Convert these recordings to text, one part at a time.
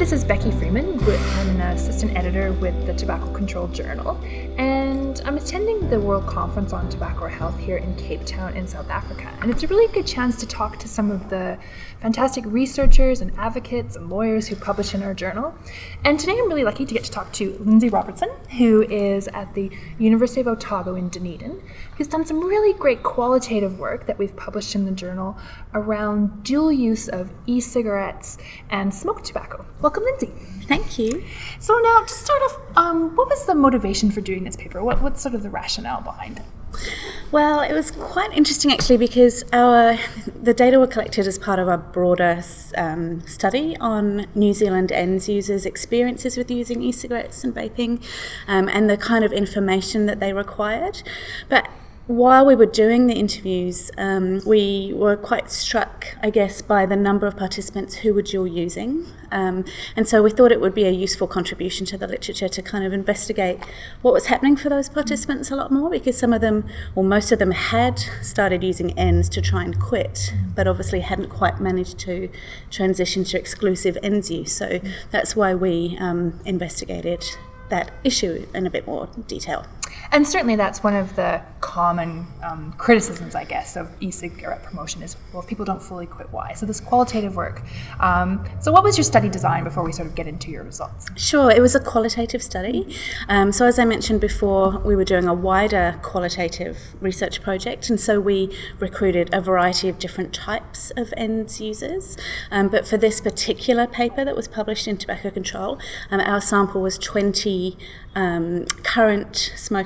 this is Becky Freeman. I'm an assistant editor with the Tobacco Control Journal, and I'm attending the World Conference on Tobacco Health here in Cape Town in South Africa. And it's a really good chance to talk to some of the fantastic researchers and advocates and lawyers who publish in our journal. And today I'm really lucky to get to talk to Lindsay Robertson, who is at the University of Otago in Dunedin, who's done some really great qualitative work that we've published in the journal around dual use of e cigarettes and smoked tobacco. Welcome, Lindsay. Thank you. So, now to start off, um, what was the motivation for doing this paper? What, what's sort of the rationale behind it? Well, it was quite interesting actually because our the data were collected as part of a broader um, study on New Zealand ENDS users' experiences with using e-cigarettes and vaping, um, and the kind of information that they required. But while we were doing the interviews, um, we were quite struck, I guess, by the number of participants who were dual using. Um, and so we thought it would be a useful contribution to the literature to kind of investigate what was happening for those participants a lot more because some of them, or most of them, had started using ENDS to try and quit, but obviously hadn't quite managed to transition to exclusive ENDS use. So that's why we um, investigated that issue in a bit more detail. And certainly that's one of the common um, criticisms, I guess, of e-cigarette promotion is, well, if people don't fully quit, why? So this qualitative work. Um, so what was your study design before we sort of get into your results? Sure, it was a qualitative study. Um, so as I mentioned before, we were doing a wider qualitative research project, and so we recruited a variety of different types of ENDS users. Um, but for this particular paper that was published in Tobacco Control, um, our sample was 20 um, current smokers,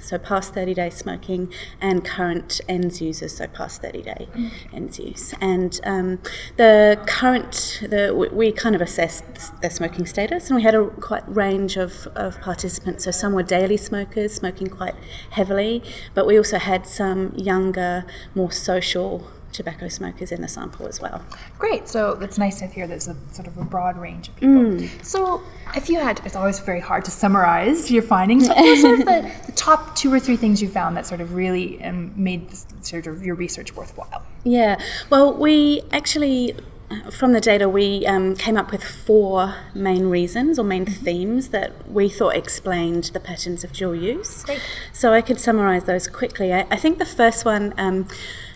so past 30 days smoking, and current ENDS users, so past 30 day mm. ENDS use. And um, the current, the, we kind of assessed their smoking status, and we had a quite range of, of participants. So some were daily smokers, smoking quite heavily, but we also had some younger, more social tobacco smokers in the sample as well. Great. So it's nice to hear there's a sort of a broad range of people. Mm. So if you had, it's always very hard to summarize your findings. What were sort of the, the, top two or three things you found that sort of really um, made this, sort of your research worthwhile? Yeah. Well, we actually from the data, we um, came up with four main reasons or main mm-hmm. themes that we thought explained the patterns of dual use. Great. So I could summarize those quickly. I, I think the first one um,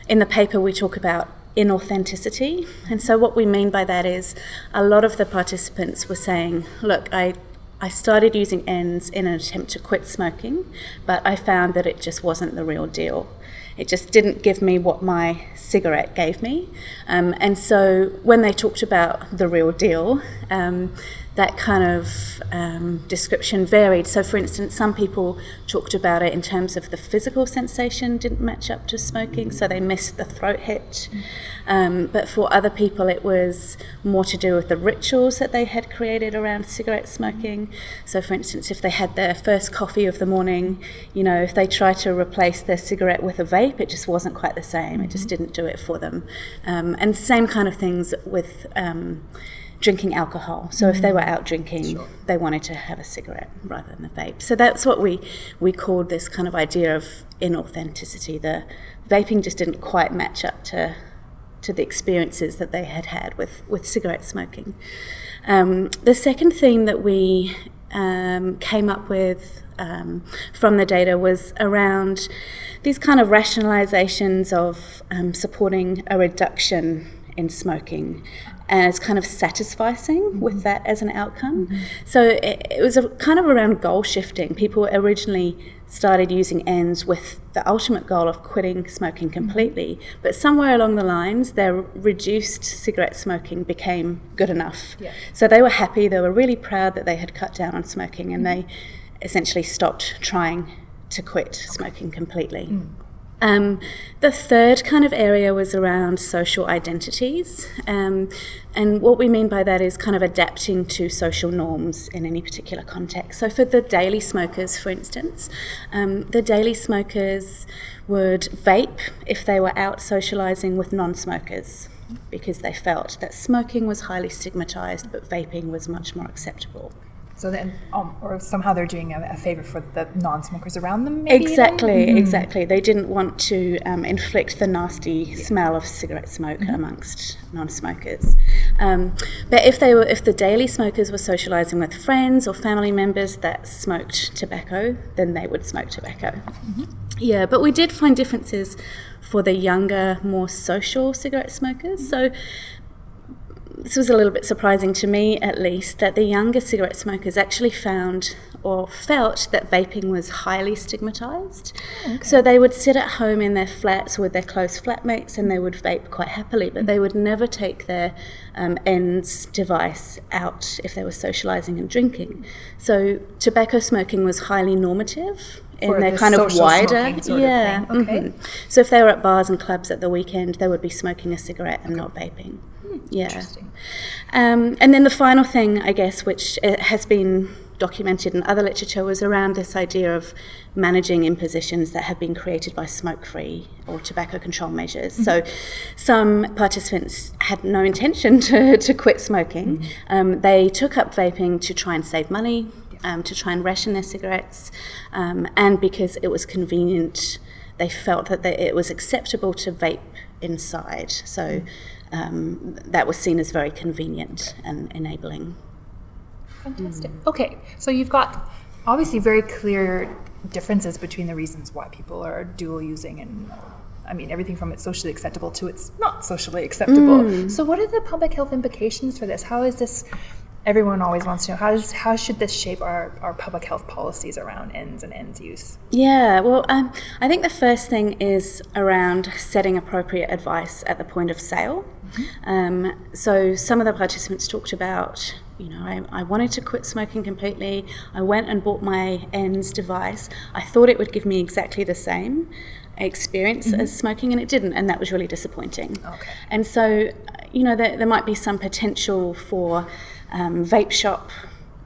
in the paper, we talk about inauthenticity. And so, what we mean by that is a lot of the participants were saying, Look, I I started using ENDS in an attempt to quit smoking, but I found that it just wasn't the real deal. It just didn't give me what my cigarette gave me. Um, and so when they talked about the real deal, um, that kind of um, description varied. So, for instance, some people talked about it in terms of the physical sensation didn't match up to smoking, so they missed the throat hit. Um, but for other people, it was more to do with the rituals that they had created around cigarette smoking. So, for instance, if they had their first coffee of the morning, you know, if they tried to replace their cigarette with a vape, it just wasn't quite the same. It just didn't do it for them. Um, and same kind of things with. Drinking alcohol. So mm. if they were out drinking, sure. they wanted to have a cigarette rather than a vape. So that's what we we called this kind of idea of inauthenticity. The vaping just didn't quite match up to to the experiences that they had had with with cigarette smoking. Um, the second theme that we um, came up with um, from the data was around these kind of rationalizations of um, supporting a reduction in smoking and it's kind of satisfying mm-hmm. with that as an outcome. Mm-hmm. So it, it, was a, kind of around goal shifting. People originally started using ENDS with the ultimate goal of quitting smoking completely, mm-hmm. but somewhere along the lines, their reduced cigarette smoking became good enough. Yeah. So they were happy, they were really proud that they had cut down on smoking, and mm-hmm. they essentially stopped trying to quit smoking completely. Mm. Um, the third kind of area was around social identities. Um, and what we mean by that is kind of adapting to social norms in any particular context. So, for the daily smokers, for instance, um, the daily smokers would vape if they were out socializing with non smokers because they felt that smoking was highly stigmatized but vaping was much more acceptable. So then, um, or somehow they're doing a, a favor for the non-smokers around them. Maybe exactly, even? exactly. They didn't want to um, inflict the nasty yeah. smell of cigarette smoke mm-hmm. amongst non-smokers. Um, but if they were, if the daily smokers were socialising with friends or family members that smoked tobacco, then they would smoke tobacco. Mm-hmm. Yeah, but we did find differences for the younger, more social cigarette smokers. So this was a little bit surprising to me, at least, that the younger cigarette smokers actually found or felt that vaping was highly stigmatized. Okay. So they would sit at home in their flats with their close flatmates and they would vape quite happily, but they would never take their um, ENDS device out if they were socializing and drinking. So tobacco smoking was highly normative in their kind of wider yeah of okay mm-hmm. so if they were at bars and clubs at the weekend they would be smoking a cigarette and okay. not vaping yeah um, and then the final thing i guess which uh, has been documented in other literature was around this idea of managing impositions that have been created by smoke free or tobacco control measures. Mm-hmm. So, some participants had no intention to, to quit smoking. Mm-hmm. Um, they took up vaping to try and save money, um, to try and ration their cigarettes, um, and because it was convenient, they felt that they, it was acceptable to vape inside. So um, that was seen as very convenient and enabling. Fantastic. Mm. Okay, so you've got obviously very clear differences between the reasons why people are dual using and I mean, everything from it's socially acceptable to it's not socially acceptable. Mm. So, what are the public health implications for this? How is this everyone always wants to know how does how should this shape our, our public health policies around ENDS and ENDS use yeah well um, i think the first thing is around setting appropriate advice at the point of sale. Um, so some of the participants talked about you know I, I wanted to quit smoking completely i went and bought my ENDS device i thought it would give me exactly the same experience mm-hmm. as smoking and it didn't and that was really disappointing okay. and so you know there, there might be some potential for um, vape shop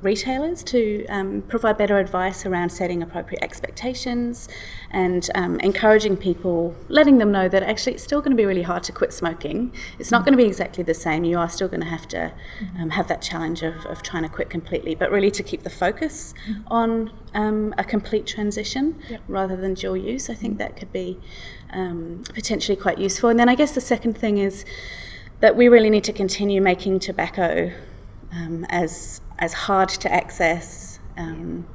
retailers to um, provide better advice around setting appropriate expectations and um, encouraging people, letting them know that actually it's still going to be really hard to quit smoking. It's not going to be exactly the same. You are still going to have to um, have that challenge of, of trying to quit completely, but really to keep the focus on um, a complete transition yep. rather than dual use. I think that could be um, potentially quite useful. And then I guess the second thing is that we really need to continue making tobacco um, as as hard to access, um,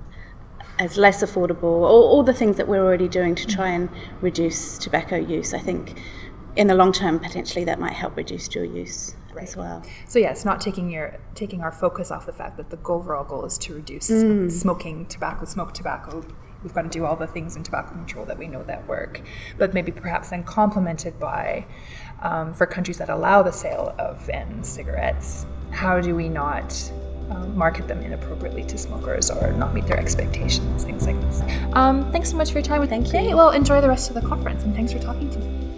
as less affordable, all, all, the things that we're already doing to try and reduce tobacco use. I think in the long term, potentially that might help reduce dual use right. as well. So yeah, it's not taking your taking our focus off the fact that the overall goal is to reduce mm. smoking tobacco, smoke tobacco. We've got to do all the things in tobacco control that we know that work, but maybe perhaps then complemented by um, for countries that allow the sale of end cigarettes how do we not um, market them inappropriately to smokers or not meet their expectations, things like this. Um, thanks so much for your time Thank you. Well, enjoy the rest of the conference and thanks for talking to me.